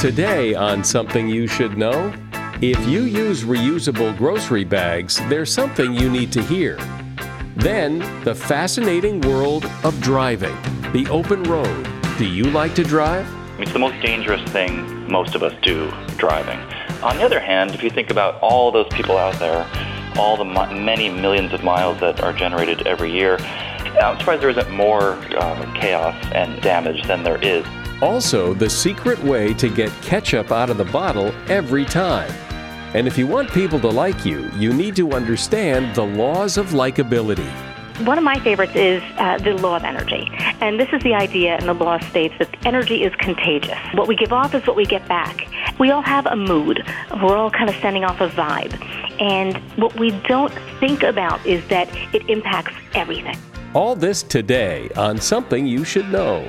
Today, on Something You Should Know, if you use reusable grocery bags, there's something you need to hear. Then, the fascinating world of driving, the open road. Do you like to drive? It's the most dangerous thing most of us do, driving. On the other hand, if you think about all those people out there, all the many millions of miles that are generated every year, I'm surprised there isn't more uh, chaos and damage than there is. Also, the secret way to get ketchup out of the bottle every time. And if you want people to like you, you need to understand the laws of likability. One of my favorites is uh, the law of energy. And this is the idea, and the law states that energy is contagious. What we give off is what we get back. We all have a mood. We're all kind of sending off a vibe. And what we don't think about is that it impacts everything. All this today on Something You Should Know.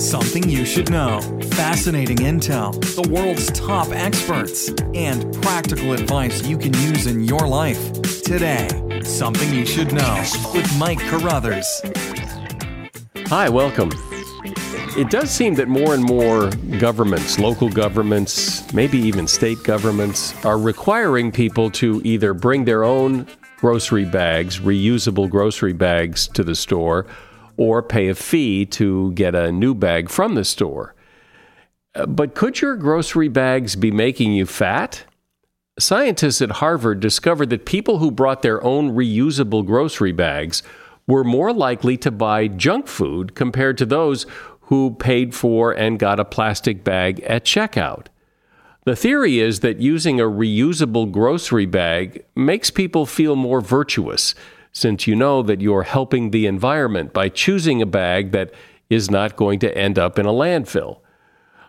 Something you should know. Fascinating intel, the world's top experts, and practical advice you can use in your life. Today, Something You Should Know with Mike Carruthers. Hi, welcome. It does seem that more and more governments, local governments, maybe even state governments, are requiring people to either bring their own grocery bags, reusable grocery bags, to the store or pay a fee to get a new bag from the store. Uh, but could your grocery bags be making you fat? Scientists at Harvard discovered that people who brought their own reusable grocery bags were more likely to buy junk food compared to those who paid for and got a plastic bag at checkout. The theory is that using a reusable grocery bag makes people feel more virtuous since you know that you're helping the environment by choosing a bag that is not going to end up in a landfill.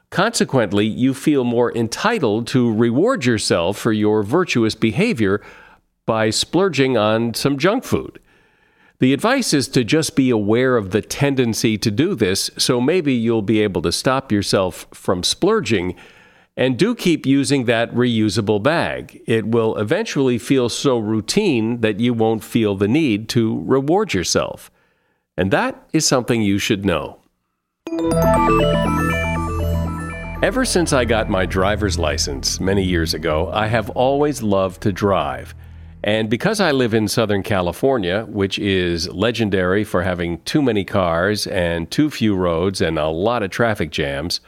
Consequently, you feel more entitled to reward yourself for your virtuous behavior by splurging on some junk food. The advice is to just be aware of the tendency to do this, so maybe you'll be able to stop yourself from splurging and do keep using that reusable bag. It will eventually feel so routine that you won't feel the need to reward yourself. And that is something you should know. Ever since I got my driver's license many years ago, I have always loved to drive. And because I live in Southern California, which is legendary for having too many cars and too few roads and a lot of traffic jams,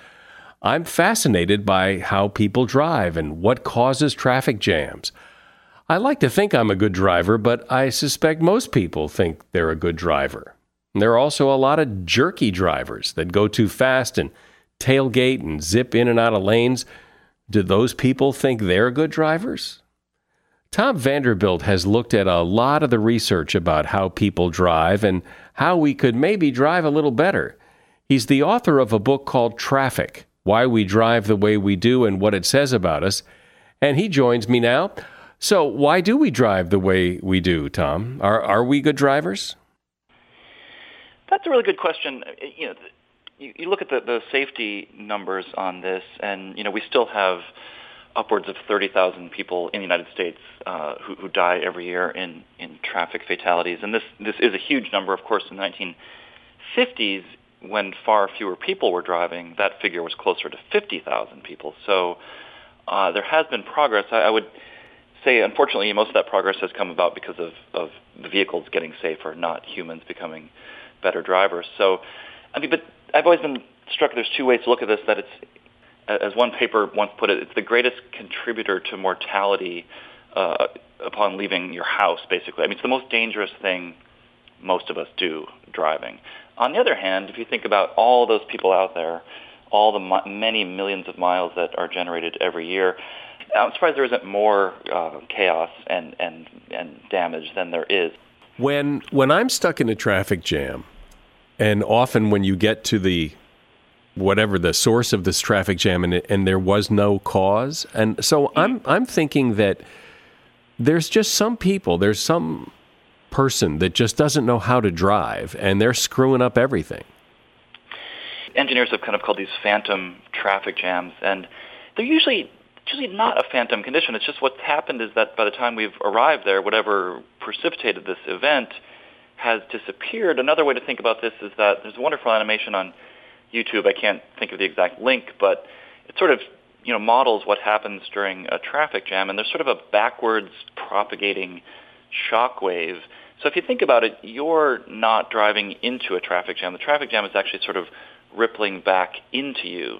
I'm fascinated by how people drive and what causes traffic jams. I like to think I'm a good driver, but I suspect most people think they're a good driver. there are also a lot of jerky drivers that go too fast and tailgate and zip in and out of lanes. Do those people think they're good drivers? Tom Vanderbilt has looked at a lot of the research about how people drive and how we could maybe drive a little better. He's the author of a book called Traffic why we drive the way we do and what it says about us. And he joins me now. So, why do we drive the way we do, Tom? Are, are we good drivers? That's a really good question. You know, you, you look at the, the safety numbers on this, and you know, we still have upwards of 30,000 people in the United States uh, who, who die every year in, in traffic fatalities. And this, this is a huge number. Of course, in the 1950s, when far fewer people were driving, that figure was closer to 50,000 people. So uh, there has been progress. I, I would say, unfortunately, most of that progress has come about because of, of the vehicles getting safer, not humans becoming better drivers. So, I mean, but I've always been struck. There's two ways to look at this. That it's, as one paper once put it, it's the greatest contributor to mortality uh, upon leaving your house. Basically, I mean, it's the most dangerous thing most of us do driving. On the other hand, if you think about all those people out there, all the mi- many millions of miles that are generated every year, I'm surprised there isn't more uh, chaos and, and, and damage than there is. When, when I'm stuck in a traffic jam, and often when you get to the whatever the source of this traffic jam and, and there was no cause. And so I'm I'm thinking that there's just some people, there's some person that just doesn't know how to drive and they're screwing up everything. Engineers have kind of called these phantom traffic jams and they're usually usually not a phantom condition. It's just what's happened is that by the time we've arrived there, whatever precipitated this event has disappeared. Another way to think about this is that there's a wonderful animation on YouTube. I can't think of the exact link, but it sort of you know models what happens during a traffic jam, and there's sort of a backwards propagating shock wave. So if you think about it, you're not driving into a traffic jam. The traffic jam is actually sort of rippling back into you.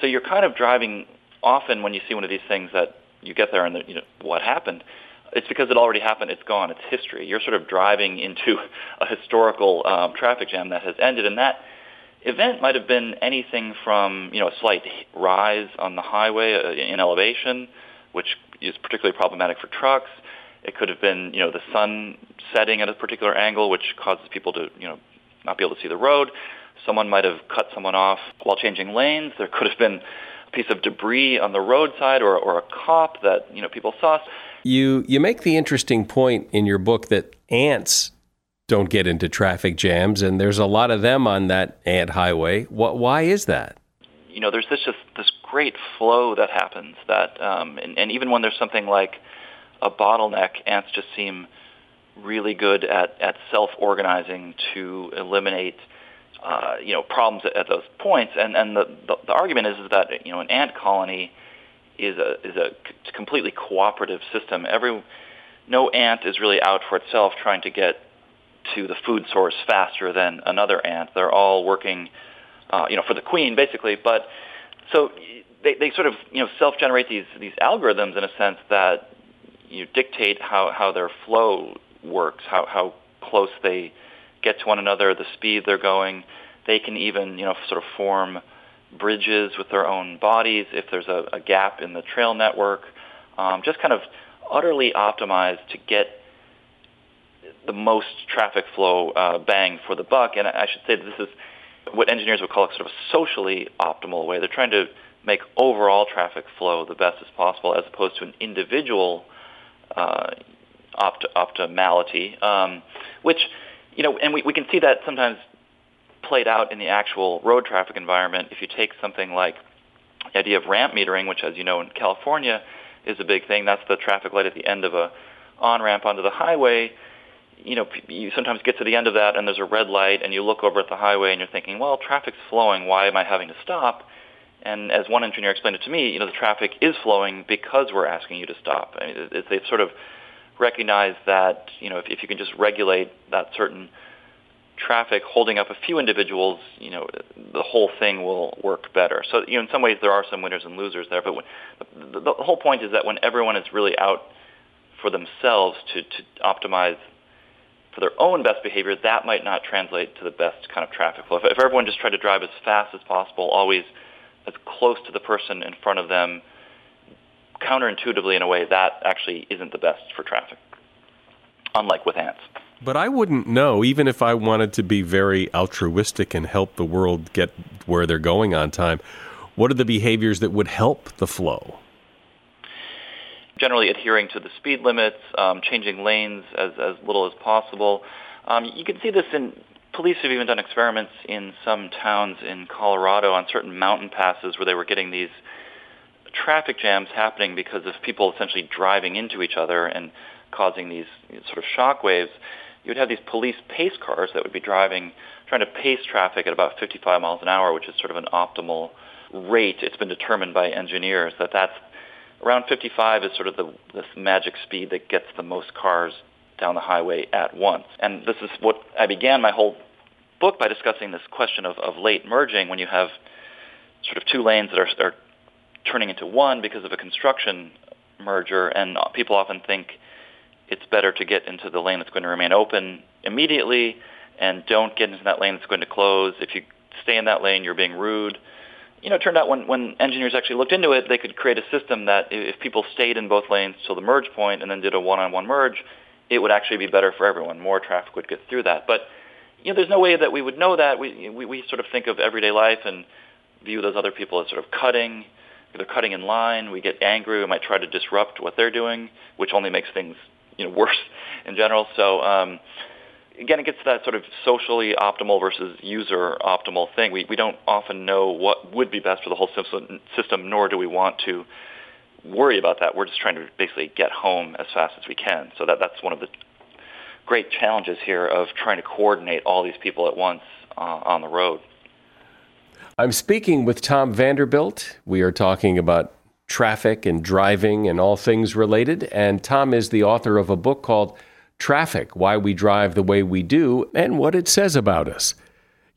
So you're kind of driving. Often when you see one of these things that you get there and the, you know what happened, it's because it already happened. It's gone. It's history. You're sort of driving into a historical um, traffic jam that has ended, and that event might have been anything from you know a slight rise on the highway uh, in elevation, which is particularly problematic for trucks. It could have been you know the sun setting at a particular angle, which causes people to you know not be able to see the road. Someone might have cut someone off while changing lanes. There could have been a piece of debris on the roadside or, or a cop that you know people saw. You you make the interesting point in your book that ants don't get into traffic jams, and there's a lot of them on that ant highway. What, why is that? You know, there's this just this great flow that happens that, um, and, and even when there's something like a bottleneck, ants just seem really good at, at self-organizing to eliminate uh, you know problems at, at those points. And and the, the the argument is, is that you know an ant colony is a is a c- completely cooperative system. Every no ant is really out for itself trying to get to the food source faster than another ant. They're all working, uh, you know, for the queen basically. But so they, they sort of you know self-generate these these algorithms in a sense that you dictate how how their flow works, how how close they get to one another, the speed they're going. They can even you know sort of form bridges with their own bodies if there's a, a gap in the trail network. Um, just kind of utterly optimized to get the most traffic flow uh, bang for the buck. And I should say that this is what engineers would call sort of a socially optimal way. They're trying to make overall traffic flow the best as possible, as opposed to an individual uh, opt- optimality, um, which you know, and we, we can see that sometimes played out in the actual road traffic environment. If you take something like the idea of ramp metering, which, as you know, in California is a big thing. That's the traffic light at the end of a on ramp onto the highway you know, you sometimes get to the end of that and there's a red light and you look over at the highway and you're thinking, well, traffic's flowing. Why am I having to stop? And as one engineer explained it to me, you know, the traffic is flowing because we're asking you to stop. I mean, it, they've sort of recognized that, you know, if, if you can just regulate that certain traffic holding up a few individuals, you know, the whole thing will work better. So, you know, in some ways there are some winners and losers there, but when, the, the whole point is that when everyone is really out for themselves to, to optimize for their own best behavior, that might not translate to the best kind of traffic flow. If, if everyone just tried to drive as fast as possible, always as close to the person in front of them, counterintuitively in a way, that actually isn't the best for traffic, unlike with ants. But I wouldn't know, even if I wanted to be very altruistic and help the world get where they're going on time, what are the behaviors that would help the flow? generally adhering to the speed limits, um, changing lanes as, as little as possible. Um, you can see this in police have even done experiments in some towns in Colorado on certain mountain passes where they were getting these traffic jams happening because of people essentially driving into each other and causing these sort of shock waves. You would have these police pace cars that would be driving, trying to pace traffic at about 55 miles an hour, which is sort of an optimal rate. It's been determined by engineers that that's around 55 is sort of the this magic speed that gets the most cars down the highway at once. And this is what I began my whole book by discussing this question of, of late merging when you have sort of two lanes that are, are turning into one because of a construction merger, and people often think it's better to get into the lane that's going to remain open immediately and don't get into that lane that's going to close. If you stay in that lane, you're being rude you know, it turned out when, when engineers actually looked into it, they could create a system that if people stayed in both lanes till the merge point and then did a one-on-one merge, it would actually be better for everyone. More traffic would get through that. But you know, there's no way that we would know that. We, we we sort of think of everyday life and view those other people as sort of cutting. They're cutting in line. We get angry. We might try to disrupt what they're doing, which only makes things you know worse in general. So um, again, it gets to that sort of socially optimal versus user optimal thing. We we don't often know what would be best for the whole system, nor do we want to worry about that. We're just trying to basically get home as fast as we can. So that that's one of the great challenges here of trying to coordinate all these people at once uh, on the road. I'm speaking with Tom Vanderbilt. We are talking about traffic and driving and all things related. And Tom is the author of a book called Traffic Why We Drive the Way We Do and What It Says About Us.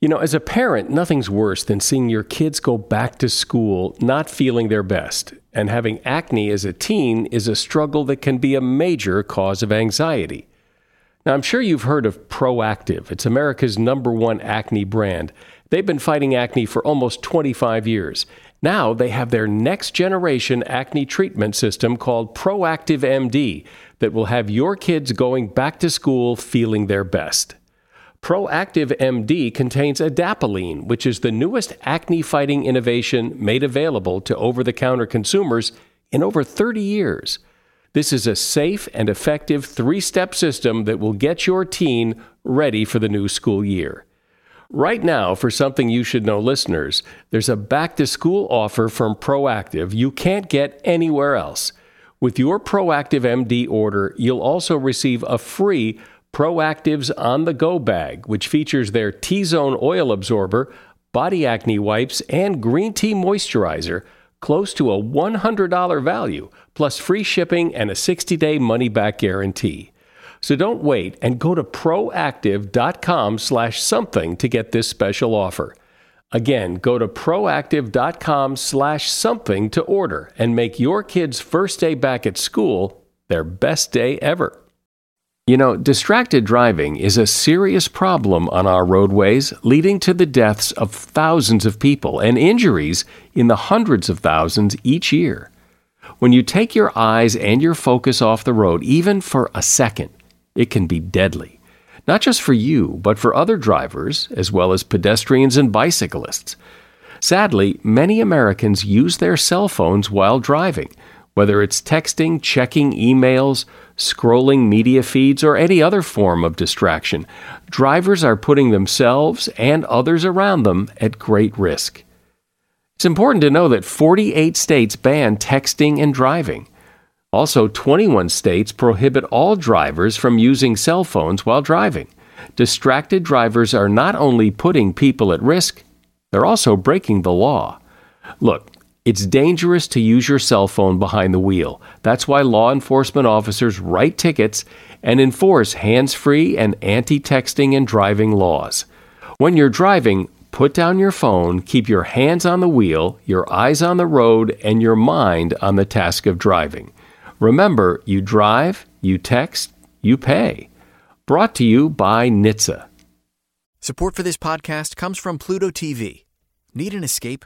You know, as a parent, nothing's worse than seeing your kids go back to school not feeling their best. And having acne as a teen is a struggle that can be a major cause of anxiety. Now, I'm sure you've heard of Proactiv. It's America's number one acne brand. They've been fighting acne for almost 25 years. Now they have their next generation acne treatment system called Proactiv MD that will have your kids going back to school feeling their best. Proactiv MD contains adapalene, which is the newest acne fighting innovation made available to over the counter consumers in over 30 years. This is a safe and effective three step system that will get your teen ready for the new school year. Right now, for something you should know, listeners, there's a back to school offer from Proactiv you can't get anywhere else. With your Proactiv MD order, you'll also receive a free Proactiv's On the Go bag, which features their T Zone oil absorber, body acne wipes, and green tea moisturizer close to a $100 value, plus free shipping and a 60 day money back guarantee. So don't wait and go to proactiv.com slash something to get this special offer. Again, go to proactiv.com slash something to order and make your kid's first day back at school their best day ever. You know, distracted driving is a serious problem on our roadways, leading to the deaths of thousands of people and injuries in the hundreds of thousands each year. When you take your eyes and your focus off the road, even for a second, it can be deadly. Not just for you, but for other drivers, as well as pedestrians and bicyclists. Sadly, many Americans use their cell phones while driving, whether it's texting, checking emails, scrolling media feeds, or any other form of distraction, drivers are putting themselves and others around them at great risk. It's important to know that 48 states ban texting and driving. Also, 21 states prohibit all drivers from using cell phones while driving. Distracted drivers are not only putting people at risk, they're also breaking the law. Look, it's dangerous to use your cell phone behind the wheel. That's why law enforcement officers write tickets and enforce hands free and anti texting and driving laws. When you're driving, put down your phone, keep your hands on the wheel, your eyes on the road, and your mind on the task of driving. Remember, you drive, you text, you pay. Brought to you by NHTSA. Support for this podcast comes from Pluto TV. Need an escape?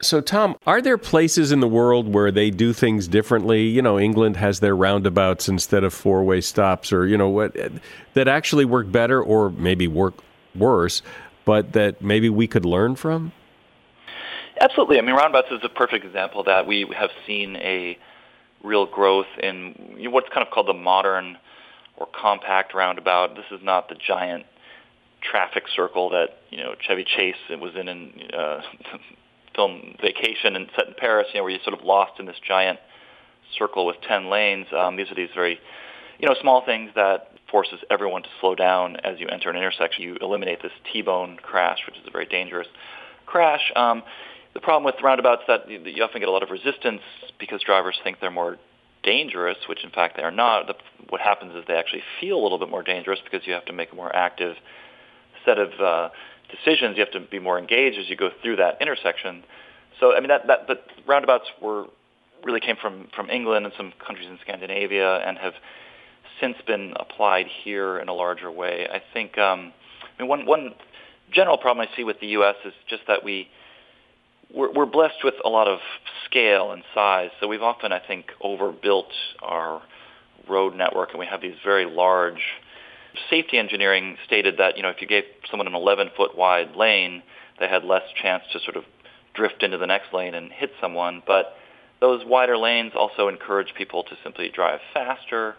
So, Tom, are there places in the world where they do things differently? You know, England has their roundabouts instead of four way stops, or, you know, what that actually work better or maybe work worse, but that maybe we could learn from? Absolutely. I mean, roundabouts is a perfect example that we have seen a real growth in what's kind of called the modern or compact roundabout. This is not the giant traffic circle that you know Chevy Chase was in in uh, film Vacation and set in Paris, you know, where you're sort of lost in this giant circle with 10 lanes. Um, these are these very, you know, small things that forces everyone to slow down as you enter an intersection. You eliminate this T-bone crash, which is a very dangerous crash. Um, the problem with roundabouts is that you often get a lot of resistance because drivers think they're more dangerous, which in fact they are not. The, what happens is they actually feel a little bit more dangerous because you have to make a more active set of uh, decisions. You have to be more engaged as you go through that intersection. So I mean that that but roundabouts were really came from, from England and some countries in Scandinavia and have since been applied here in a larger way. I think um, I mean, one, one general problem I see with the U.S. is just that we we're, we're blessed with a lot of scale and size, so we've often, I think, overbuilt our road network, and we have these very large. Safety engineering stated that you know if you gave someone an 11 foot wide lane, they had less chance to sort of drift into the next lane and hit someone. But those wider lanes also encourage people to simply drive faster,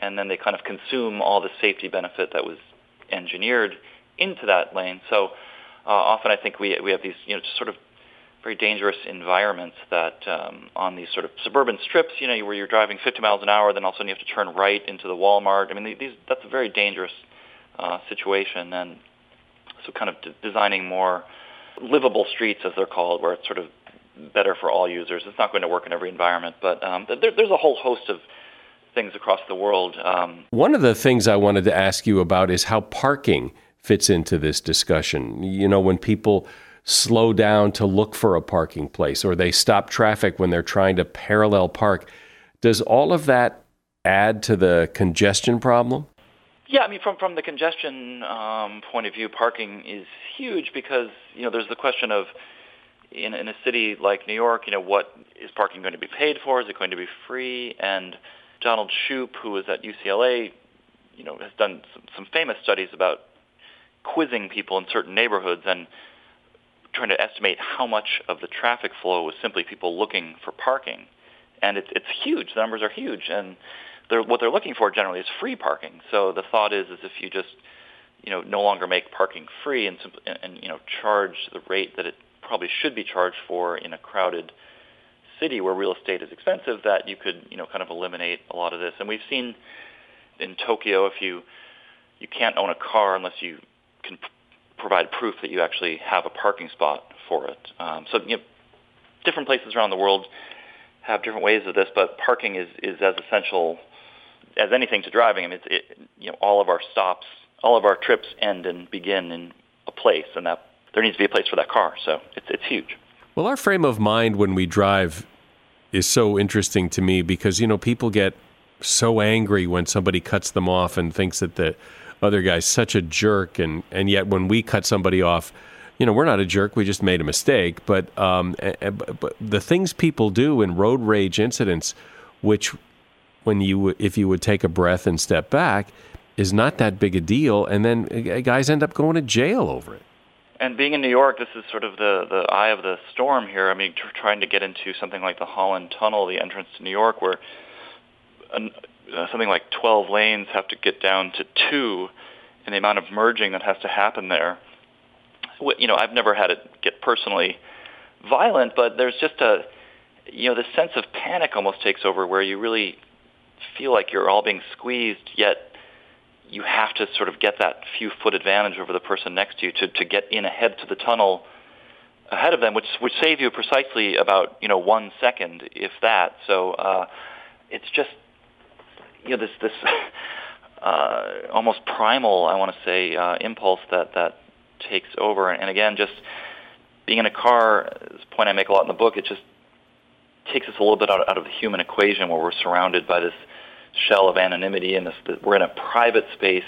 and then they kind of consume all the safety benefit that was engineered into that lane. So uh, often I think we we have these you know sort of very dangerous environments that um, on these sort of suburban strips, you know, where you're driving 50 miles an hour, then all of a sudden you have to turn right into the Walmart. I mean, these that's a very dangerous uh, situation, and so kind of d- designing more livable streets, as they're called, where it's sort of better for all users. It's not going to work in every environment, but um, there, there's a whole host of things across the world. Um, One of the things I wanted to ask you about is how parking fits into this discussion. You know, when people slow down to look for a parking place or they stop traffic when they're trying to parallel park. Does all of that add to the congestion problem? Yeah, I mean, from from the congestion um, point of view, parking is huge because you know there's the question of in in a city like New York, you know, what is parking going to be paid for? Is it going to be free? And Donald Shoup, who was at UCLA, you know, has done some, some famous studies about quizzing people in certain neighborhoods and trying to estimate how much of the traffic flow was simply people looking for parking, and it's it's huge. The numbers are huge, and they're, what they're looking for generally is free parking. So the thought is, is if you just you know no longer make parking free and and, you know charge the rate that it probably should be charged for in a crowded city where real estate is expensive, that you could you know kind of eliminate a lot of this. And we've seen in Tokyo if you you can't own a car unless you can provide proof that you actually have a parking spot for it. Um, so you know, different places around the world have different ways of this, but parking is, is as essential as anything to driving. I mean, it, you know, all of our stops, all of our trips end and begin in a place, and that there needs to be a place for that car. So it's it's huge. Well, our frame of mind when we drive is so interesting to me because you know people get so angry when somebody cuts them off and thinks that the other guy's such a jerk, and and yet when we cut somebody off, you know, we're not a jerk. We just made a mistake. But um, but the things people do in road rage incidents, which when you if you would take a breath and step back, is not that big a deal, and then uh, guys end up going to jail over it. And being in New York, this is sort of the the eye of the storm here. I mean, tr- trying to get into something like the Holland Tunnel, the entrance to New York, where an, uh, something like 12 lanes have to get down to two and the amount of merging that has to happen there. You know, I've never had it get personally violent, but there's just a, you know, the sense of panic almost takes over where you really feel like you're all being squeezed, yet you have to sort of get that few foot advantage over the person next to you to, to get in ahead to the tunnel ahead of them, which would save you precisely about, you know, one second, if that. So uh, it's just you know this this uh, almost primal, I want to say, uh, impulse that that takes over. And again, just being in a car, this point I make a lot in the book, it just takes us a little bit out, out of the human equation where we're surrounded by this shell of anonymity and this, we're in a private space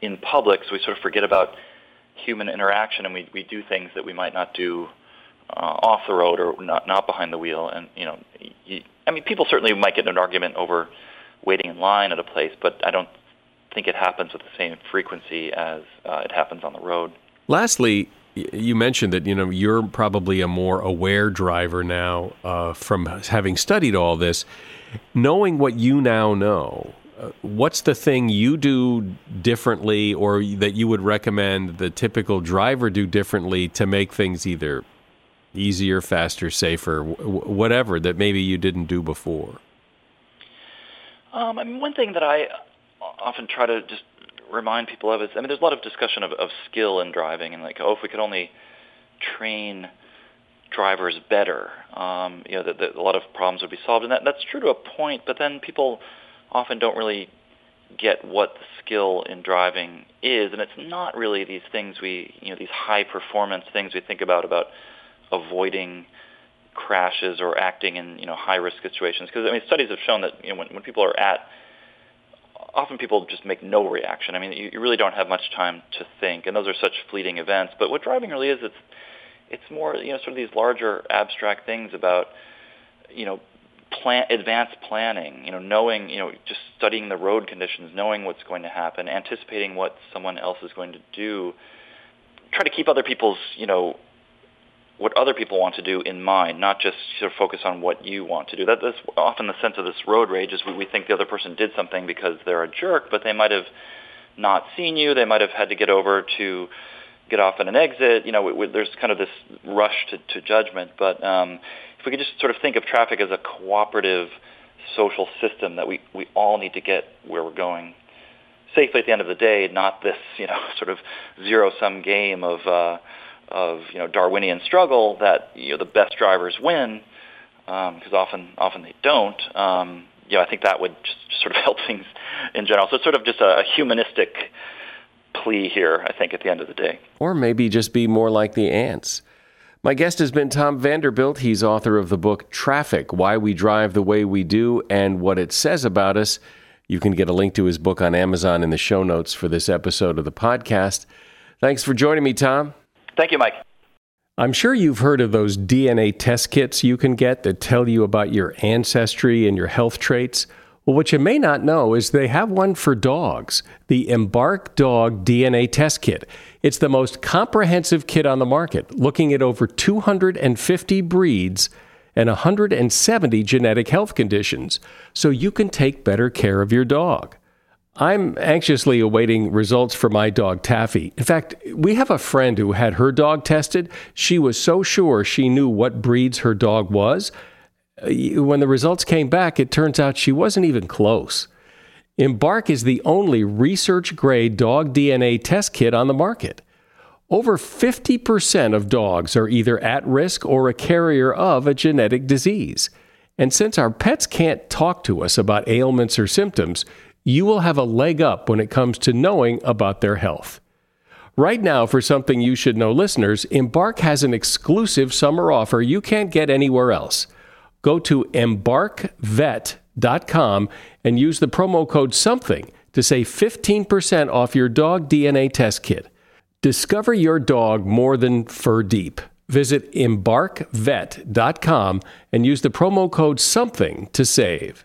in public, so we sort of forget about human interaction and we, we do things that we might not do uh, off the road or not, not behind the wheel. And, you know, you, I mean, people certainly might get in an argument over waiting in line at a place, but I don't think it happens with the same frequency as uh, it happens on the road. Lastly, you mentioned that you know you're probably a more aware driver now uh, from having studied all this. Knowing what you now know, uh, what's the thing you do differently, or that you would recommend the typical driver do differently to make things either easier, faster, safer, w- whatever that maybe you didn't do before? Um, I mean, one thing that I often try to just remind people of is, I mean, there's a lot of discussion of, of skill in driving, and like, oh, if we could only train drivers better, um, you know, that, that a lot of problems would be solved, and that that's true to a point. But then people often don't really get what the skill in driving is, and it's not really these things we, you know, these high performance things we think about about avoiding crashes or acting in you know high risk situations because I mean studies have shown that you know when, when people are at often people just make no reaction. I mean you, you really don't have much time to think and those are such fleeting events. But what driving really is it's it's more you know sort of these larger abstract things about you know plan advanced planning you know knowing you know just studying the road conditions knowing what's going to happen anticipating what someone else is going to do try to keep other people's you know what other people want to do in mind, not just of focus on what you want to do. That, that's often the sense of this road rage is we, we think the other person did something because they're a jerk, but they might have not seen you. They might have had to get over to get off at an exit. You know, we, we, there's kind of this rush to, to judgment. But um, if we could just sort of think of traffic as a cooperative social system that we, we all need to get where we're going safely at the end of the day, not this, you know, sort of zero-sum game of uh, of you know Darwinian struggle that you know the best drivers win because um, often often they don't. Um, you know, I think that would just, just sort of help things in general. So it's sort of just a, a humanistic plea here, I think, at the end of the day. Or maybe just be more like the ants. My guest has been Tom Vanderbilt. He's author of the book Traffic Why We Drive the Way We Do and What It Says About Us. You can get a link to his book on Amazon in the show notes for this episode of the podcast. Thanks for joining me, Tom. Thank you, Mike. I'm sure you've heard of those DNA test kits you can get that tell you about your ancestry and your health traits. Well, what you may not know is they have one for dogs, the Embark Dog DNA Test Kit. It's the most comprehensive kit on the market, looking at over 250 breeds and 170 genetic health conditions, so you can take better care of your dog. I'm anxiously awaiting results for my dog Taffy. In fact, we have a friend who had her dog tested. She was so sure she knew what breeds her dog was. Uh, when the results came back, it turns out she wasn't even close. Embark is the only research grade dog DNA test kit on the market. Over 50% of dogs are either at risk or a carrier of a genetic disease. And since our pets can't talk to us about ailments or symptoms, you will have a leg up when it comes to knowing about their health. Right now, for something you should know, listeners, Embark has an exclusive summer offer you can't get anywhere else. Go to embarkvet.com and use the promo code SOMETHING to save 15% off your dog DNA test kit. Discover your dog more than fur deep. Visit embarkvet.com and use the promo code SOMETHING to save.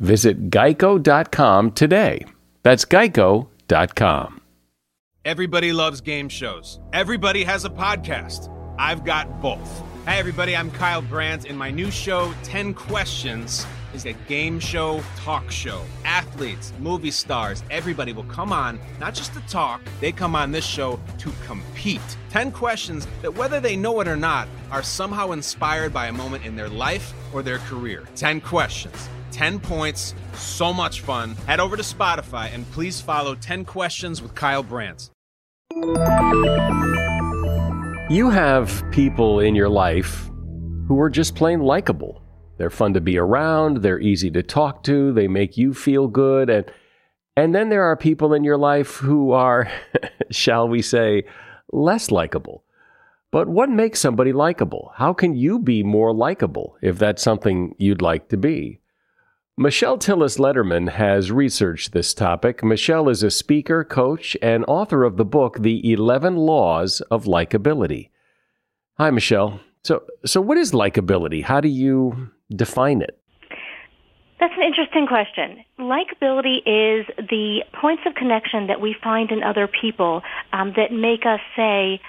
Visit geico.com today. That's geico.com. Everybody loves game shows. Everybody has a podcast. I've got both. Hey, everybody, I'm Kyle Brandt, and my new show, 10 Questions, is a game show talk show. Athletes, movie stars, everybody will come on, not just to talk, they come on this show to compete. 10 questions that, whether they know it or not, are somehow inspired by a moment in their life or their career. 10 questions 10 points, so much fun. Head over to Spotify and please follow 10 Questions with Kyle Brandt. You have people in your life who are just plain likable. They're fun to be around, they're easy to talk to, they make you feel good and and then there are people in your life who are shall we say less likable. But what makes somebody likable? How can you be more likable if that's something you'd like to be? Michelle Tillis Lederman has researched this topic. Michelle is a speaker, coach, and author of the book, The 11 Laws of Likability. Hi, Michelle. So, so what is likability? How do you define it? That's an interesting question. Likability is the points of connection that we find in other people um, that make us say,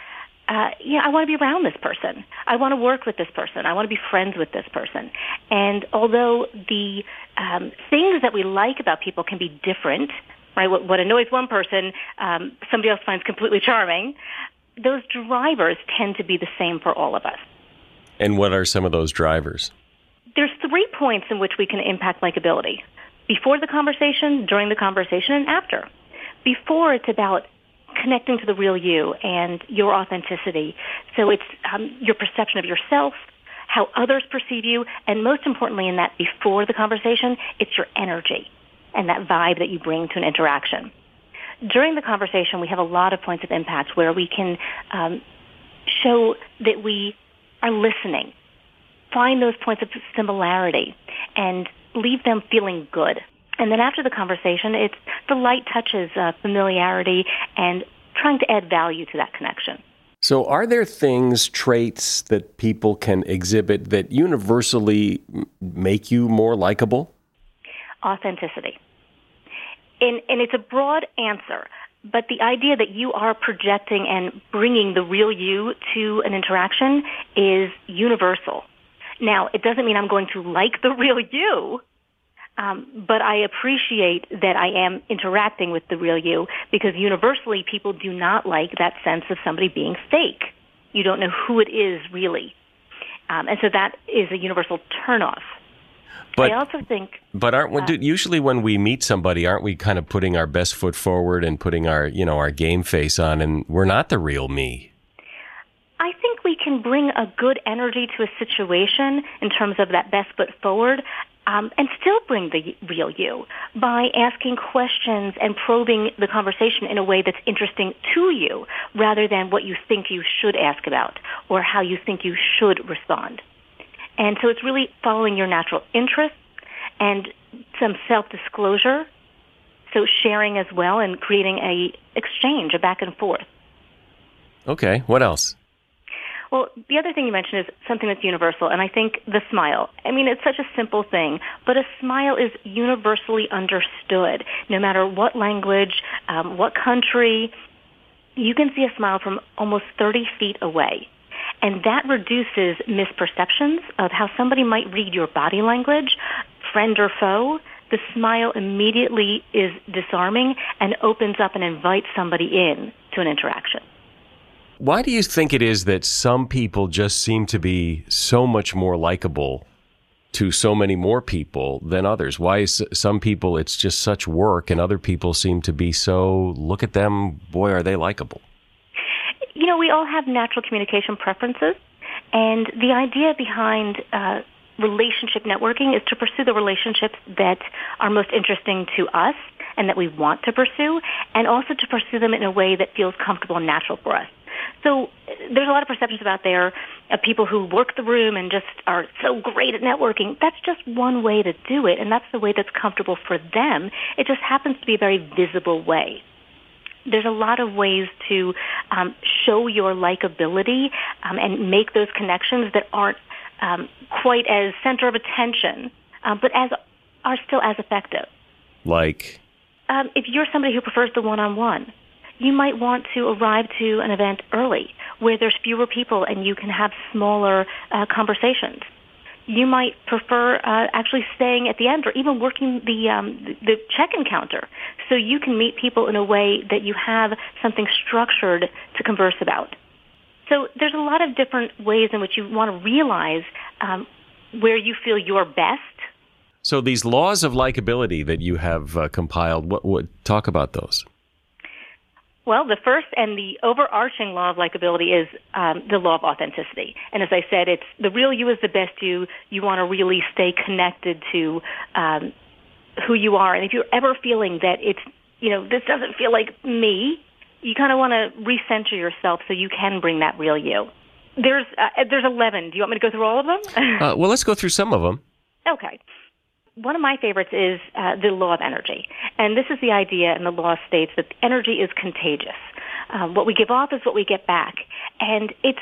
uh, yeah, I want to be around this person. I want to work with this person. I want to be friends with this person. And although the um, things that we like about people can be different, right? What, what annoys one person, um, somebody else finds completely charming. Those drivers tend to be the same for all of us. And what are some of those drivers? there's three points in which we can impact likability. Before the conversation, during the conversation, and after. Before, it's about connecting to the real you and your authenticity. So it's um, your perception of yourself, how others perceive you, and most importantly in that before the conversation, it's your energy and that vibe that you bring to an interaction. During the conversation, we have a lot of points of impact where we can um, show that we are listening, find those points of similarity, and leave them feeling good. And then after the conversation, it's the light touches, uh, familiarity, and trying to add value to that connection. So, are there things, traits that people can exhibit that universally make you more likable? Authenticity. And, and it's a broad answer, but the idea that you are projecting and bringing the real you to an interaction is universal. Now, it doesn't mean I'm going to like the real you, um, but I appreciate that I am interacting with the real you because universally people do not like that sense of somebody being fake. You don't know who it is really. Um, and so that is a universal turnoff. But I also think. But aren't we, uh, usually when we meet somebody, aren't we kind of putting our best foot forward and putting our you know our game face on, and we're not the real me. I think we can bring a good energy to a situation in terms of that best foot forward um, and still bring the real you by asking questions and probing the conversation in a way that's interesting to you rather than what you think you should ask about or how you think you should respond. And so it's really following your natural interests and some self-disclosure, so sharing as well and creating a exchange, a back and forth. Okay, what else? Well, the other thing you mentioned is something that's universal, and I think the smile. I mean, it's such a simple thing, but a smile is universally understood. No matter what language, um, what country, you can see a smile from almost 30 feet away. And that reduces misperceptions of how somebody might read your body language, friend or foe. The smile immediately is disarming and opens up and invites somebody in to an interaction. Why do you think it is that some people just seem to be so much more likable to so many more people than others? Why is some people it's just such work and other people seem to be so look at them, boy are they likable? You know, we all have natural communication preferences and the idea behind uh, relationship networking is to pursue the relationships that are most interesting to us and that we want to pursue, and also to pursue them in a way that feels comfortable and natural for us. So there's a lot of perceptions about there of people who work the room and just are so great at networking. That's just one way to do it, and that's the way that's comfortable for them. It just happens to be a very visible way. There's a lot of ways to um, show your likability um, and make those connections that aren't um, quite as center of attention, um, but as are still as effective. Like, um, if you're somebody who prefers the one-on-one, you might want to arrive to an event early where there's fewer people and you can have smaller uh, conversations. You might prefer uh, actually staying at the end or even working the um, the check-in counter, so you can meet people in a way that you have something structured to converse about. So there's a lot of different ways in which you want to realize um, where you feel you're best. So these laws of likability that you have uh, compiled, what, what talk about those? Well, the first and the overarching law of likability is um, the law of authenticity. And as I said, it's the real you is the best you. You want to really stay connected to um, who you are. And if you're ever feeling that it's, you know, this doesn't feel like me, you kind of want to recenter yourself so you can bring that real you. There's uh, there's 11. Do you want me to go through all of them? uh, well, let's go through some of them. Okay one of my favorites is uh, the law of energy. And this is the idea, and the law states that energy is contagious. Um, what we give off is what we get back. And it's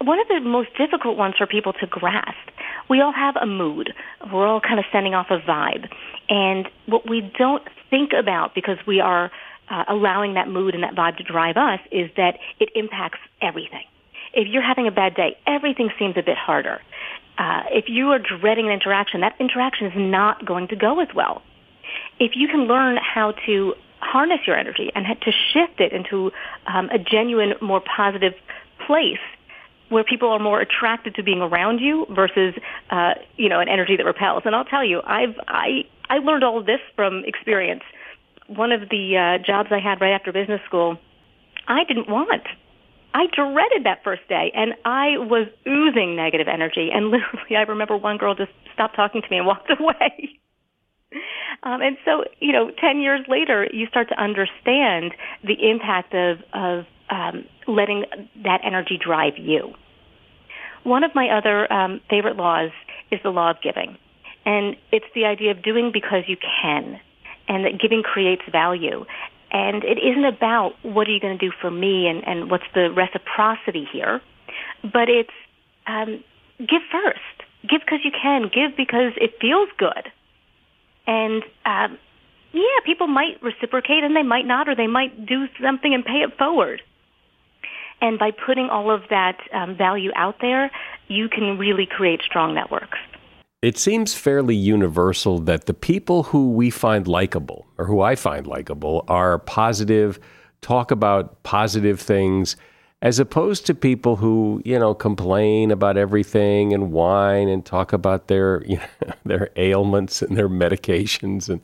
one of the most difficult ones for people to grasp. We all have a mood. We're all kind of sending off a vibe. And what we don't think about because we are uh, allowing that mood and that vibe to drive us is that it impacts everything. If you're having a bad day, everything seems a bit harder uh, if you are dreading an interaction, that interaction is not going to go as well. If you can learn how to harness your energy and to shift it into um, a genuine, more positive place, where people are more attracted to being around you versus, uh, you know, an energy that repels. And I'll tell you, I've I I learned all of this from experience. One of the uh, jobs I had right after business school, I didn't want. I dreaded that first day, and I was oozing negative energy. And literally, I remember one girl just stopped talking to me and walked away. Um, and so, you know, 10 years later, you start to understand the impact of, of um, letting that energy drive you. One of my other um, favorite laws is the law of giving. And it's the idea of doing because you can, and that giving creates value. And it isn't about what are you going to do for me and, and what's the reciprocity here, but it's um, give first. Give because you can. Give because it feels good. And um, yeah, people might reciprocate and they might not, or they might do something and pay it forward. And by putting all of that um, value out there, you can really create strong networks. It seems fairly universal that the people who we find likable, or who I find likable, are positive, talk about positive things, as opposed to people who, you know, complain about everything and whine and talk about their, you know, their ailments and their medications and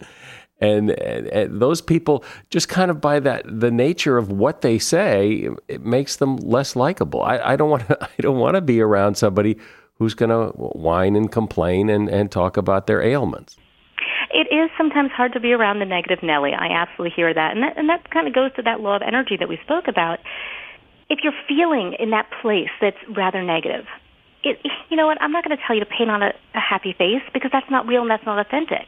and, and, those people just kind of by that the nature of what they say it makes them less likable. I, I don't want to i don't want to be around somebody who's going to whine and complain and, and talk about their ailments it is sometimes hard to be around the negative Nelly. I absolutely hear that. And that, and that kind of goes to that law of energy that we spoke about. If you're feeling in that place that's rather negative, it, you know what? I'm not going to tell you to paint on a, a happy face because that's not real and that's not authentic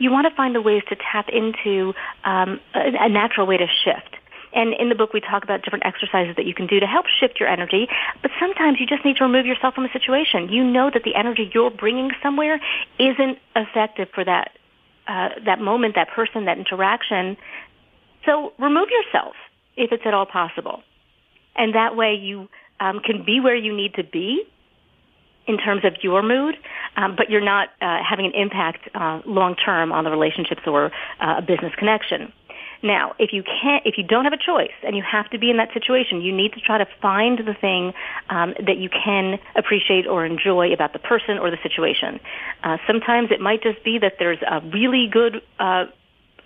you want to find the ways to tap into um, a, a natural way to shift. And in the book, we talk about different exercises that you can do to help shift your energy. But sometimes you just need to remove yourself from a situation. You know that the energy you're bringing somewhere isn't effective for that uh, that moment, that person, that interaction. So remove yourself if it's at all possible, and that way you um, can be where you need to be in terms of your mood, um, but you're not uh, having an impact uh, long term on the relationships or uh, a business connection. Now, if you can't, if you don't have a choice and you have to be in that situation, you need to try to find the thing um, that you can appreciate or enjoy about the person or the situation. Uh, sometimes it might just be that there's a really good uh,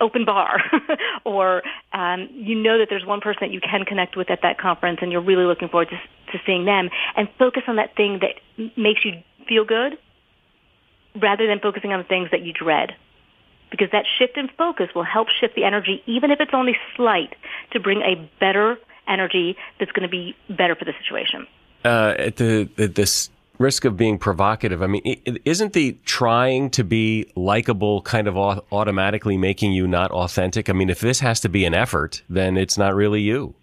open bar or um, you know that there's one person that you can connect with at that conference and you're really looking forward to, to seeing them and focus on that thing that makes you feel good rather than focusing on the things that you dread because that shift in focus will help shift the energy even if it's only slight to bring a better energy that's going to be better for the situation uh, at the, the this risk of being provocative. I mean, isn't the trying to be likable kind of automatically making you not authentic? I mean, if this has to be an effort, then it's not really you.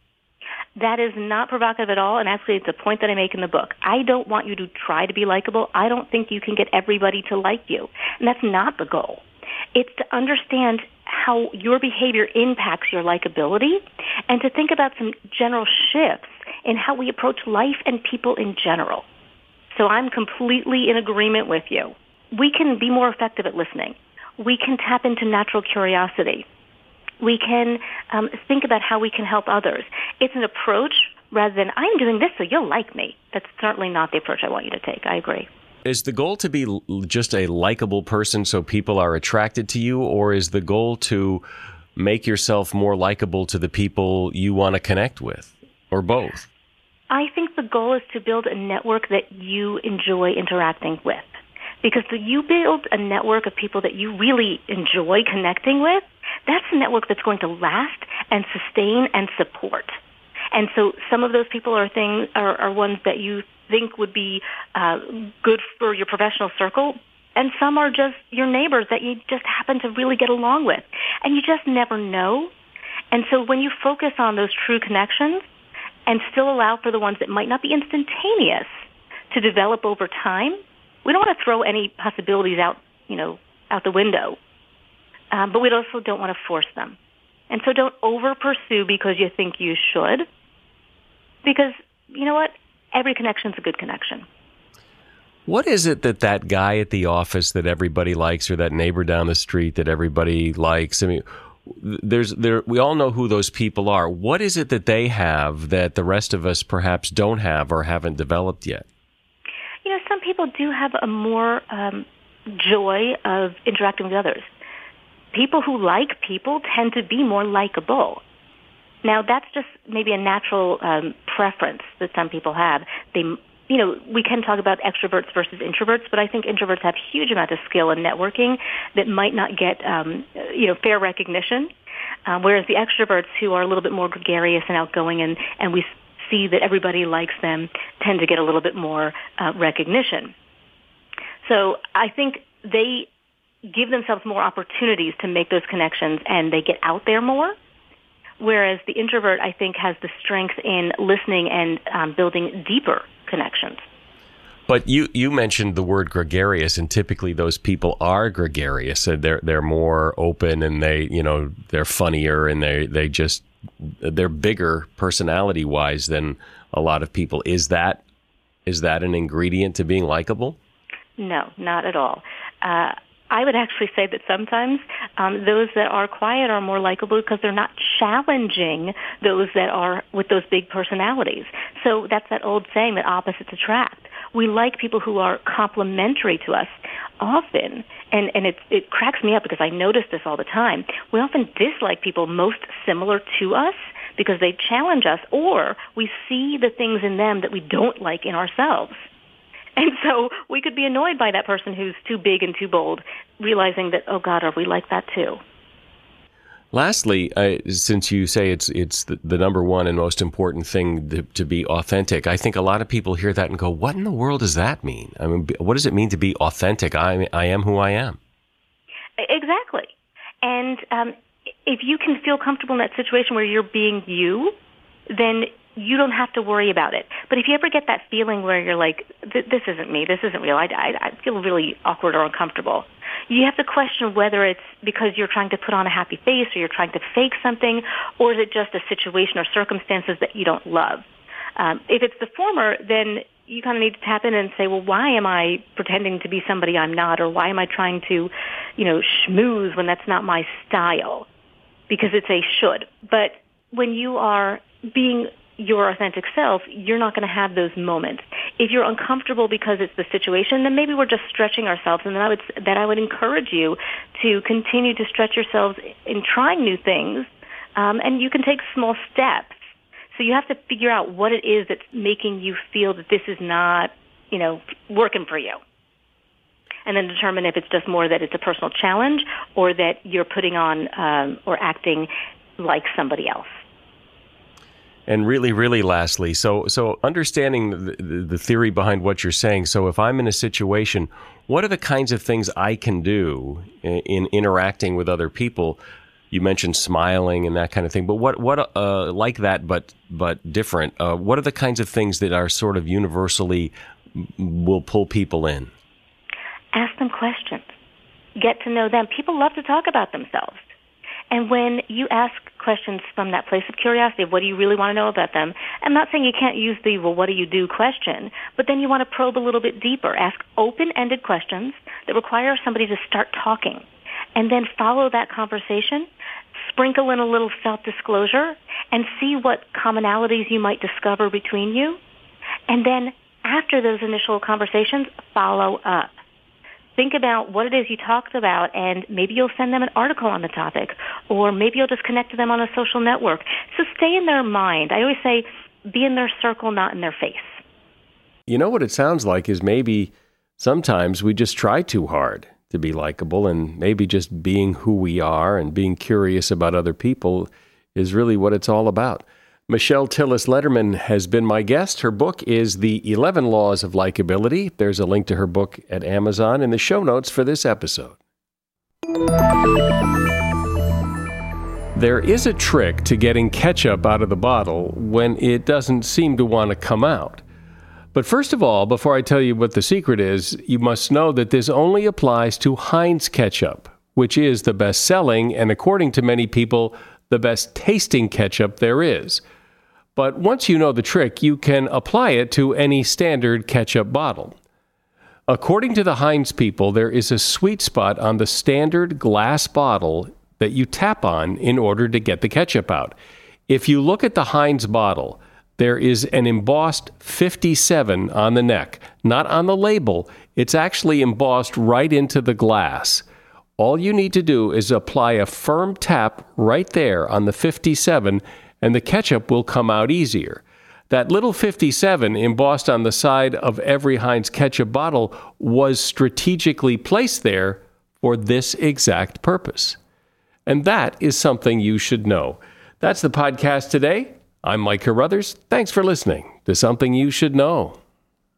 That is not provocative at all, and actually, it's a point that I make in the book. I don't want you to try to be likable. I don't think you can get everybody to like you, and that's not the goal. It's to understand how your behavior impacts your likability and to think about some general shifts in how we approach life and people in general. So I'm completely in agreement with you. We can be more effective at listening. We can tap into natural curiosity. We can um, think about how we can help others. It's an approach rather than I'm doing this so you'll like me. That's certainly not the approach I want you to take. I agree. Is the goal to be just a likable person so people are attracted to you, or is the goal to make yourself more likable to the people you want to connect with, or both? I think the goal is to build a network that you enjoy interacting with. Because you build a network of people that you really enjoy connecting with, that's a network that's going to last and sustain and support. And so some of those people are things are, are ones that you think would be uh, good for your professional circle, and some are just your neighbors that you just happen to really get along with, and you just never know. And so when you focus on those true connections, and still allow for the ones that might not be instantaneous to develop over time. We don't want to throw any possibilities out, you know, out the window, um, but we also don't want to force them. And so don't over pursue because you think you should, because you know what? Every connection is a good connection. What is it that that guy at the office that everybody likes, or that neighbor down the street that everybody likes? I mean, there's there we all know who those people are. What is it that they have that the rest of us perhaps don't have or haven't developed yet? You know, some people do have a more um, joy of interacting with others. People who like people tend to be more likable. Now, that's just maybe a natural um, preference that some people have. They you know, we can talk about extroverts versus introverts, but I think introverts have huge amount of skill in networking that might not get, um, you know, fair recognition. Um, whereas the extroverts who are a little bit more gregarious and outgoing and, and we see that everybody likes them tend to get a little bit more uh, recognition. So I think they give themselves more opportunities to make those connections and they get out there more. Whereas the introvert, I think, has the strength in listening and um, building deeper connections. But you, you mentioned the word gregarious, and typically those people are gregarious. They're they're more open, and they you know they're funnier, and they they just they're bigger personality wise than a lot of people. Is that is that an ingredient to being likable? No, not at all. Uh, I would actually say that sometimes um, those that are quiet are more likable because they're not challenging those that are with those big personalities. So that's that old saying that opposites attract. We like people who are complementary to us often, and, and it, it cracks me up because I notice this all the time. We often dislike people most similar to us because they challenge us or we see the things in them that we don't like in ourselves. And so we could be annoyed by that person who's too big and too bold, realizing that, oh God, are we like that too? Lastly, uh, since you say it's it's the, the, number one and most important thing to, to, be authentic, I think a lot of people hear that and go, "What in the world does that mean? I mean, what does it mean to be authentic? I I am who I am." Exactly, and um, if you can feel comfortable in that situation where you're being you, then you don't have to worry about it. But if you ever get that feeling where you're like, this isn't me, this isn't real, I, I, I feel really awkward or uncomfortable, you have to question whether it's because you're trying to put on a happy face or you're trying to fake something, or is it just a situation or circumstances that you don't love. Um, if it's the former, then you kind of need to tap in and say, well, why am I pretending to be somebody I'm not, or why am I trying to, you know, schmooze when that's not my style? Because it's a should. But when you are being your authentic self, you're not going to have those moments. If you're uncomfortable because it's the situation, then maybe we're just stretching ourselves. And then I would that I would encourage you to continue to stretch yourselves in trying new things, um, and you can take small steps. So you have to figure out what it is that's making you feel that this is not, you know, working for you. And then determine if it's just more that it's a personal challenge or that you're putting on um, or acting like somebody else. And really, really lastly, so so understanding the, the, theory behind what you're saying. So if I'm in a situation, what are the kinds of things I can do in, in interacting with other people? You mentioned smiling and that kind of thing, but what what uh, like that, but but different? Uh, what are the kinds of things that are sort of universally will pull people in? Ask them questions. Get to know them. People love to talk about themselves. And when you ask questions from that place of curiosity what do you really want to know about them, I'm not saying you can't use the, well, what do you do question, but then you want to probe a little bit deeper. Ask open-ended questions that require somebody to start talking. And then follow that conversation, sprinkle in a little self-disclosure, and see what commonalities you might discover between you. And then after those initial conversations, follow up think about what it is you talked about and maybe you'll send them an article on the topic or maybe you'll just connect to them on a social network. So stay in their mind. I always say be in their circle, not in their face. You know what it sounds like is maybe sometimes we just try too hard to be likable and maybe just being who we are and being curious about other people is really what it's all about. Michelle Tillis Lederman has been my guest. Her book is The 11 Laws of Likability. There's a link to her book at Amazon in the show notes for this episode. There is a trick to getting ketchup out of the bottle when it doesn't seem to want to come out. But first of all, before I tell you what the secret is, you must know that this only applies to Heinz ketchup, which is the best selling and, according to many people, the best tasting ketchup there is. But once you know the trick, you can apply it to any standard ketchup bottle. According to the Heinz people, there is a sweet spot on the standard glass bottle that you tap on in order to get the ketchup out. If you look at the Heinz bottle, there is an embossed 57 on the neck, not on the label. It's actually embossed right into the glass. All you need to do is apply a firm tap right there on the 57, and the ketchup will come out easier. That little 57 embossed on the side of every Heinz ketchup bottle was strategically placed there for this exact purpose. And that is something you should know. That's the podcast today. I'm Mike Carruthers. Thanks for listening to Something You Should Know.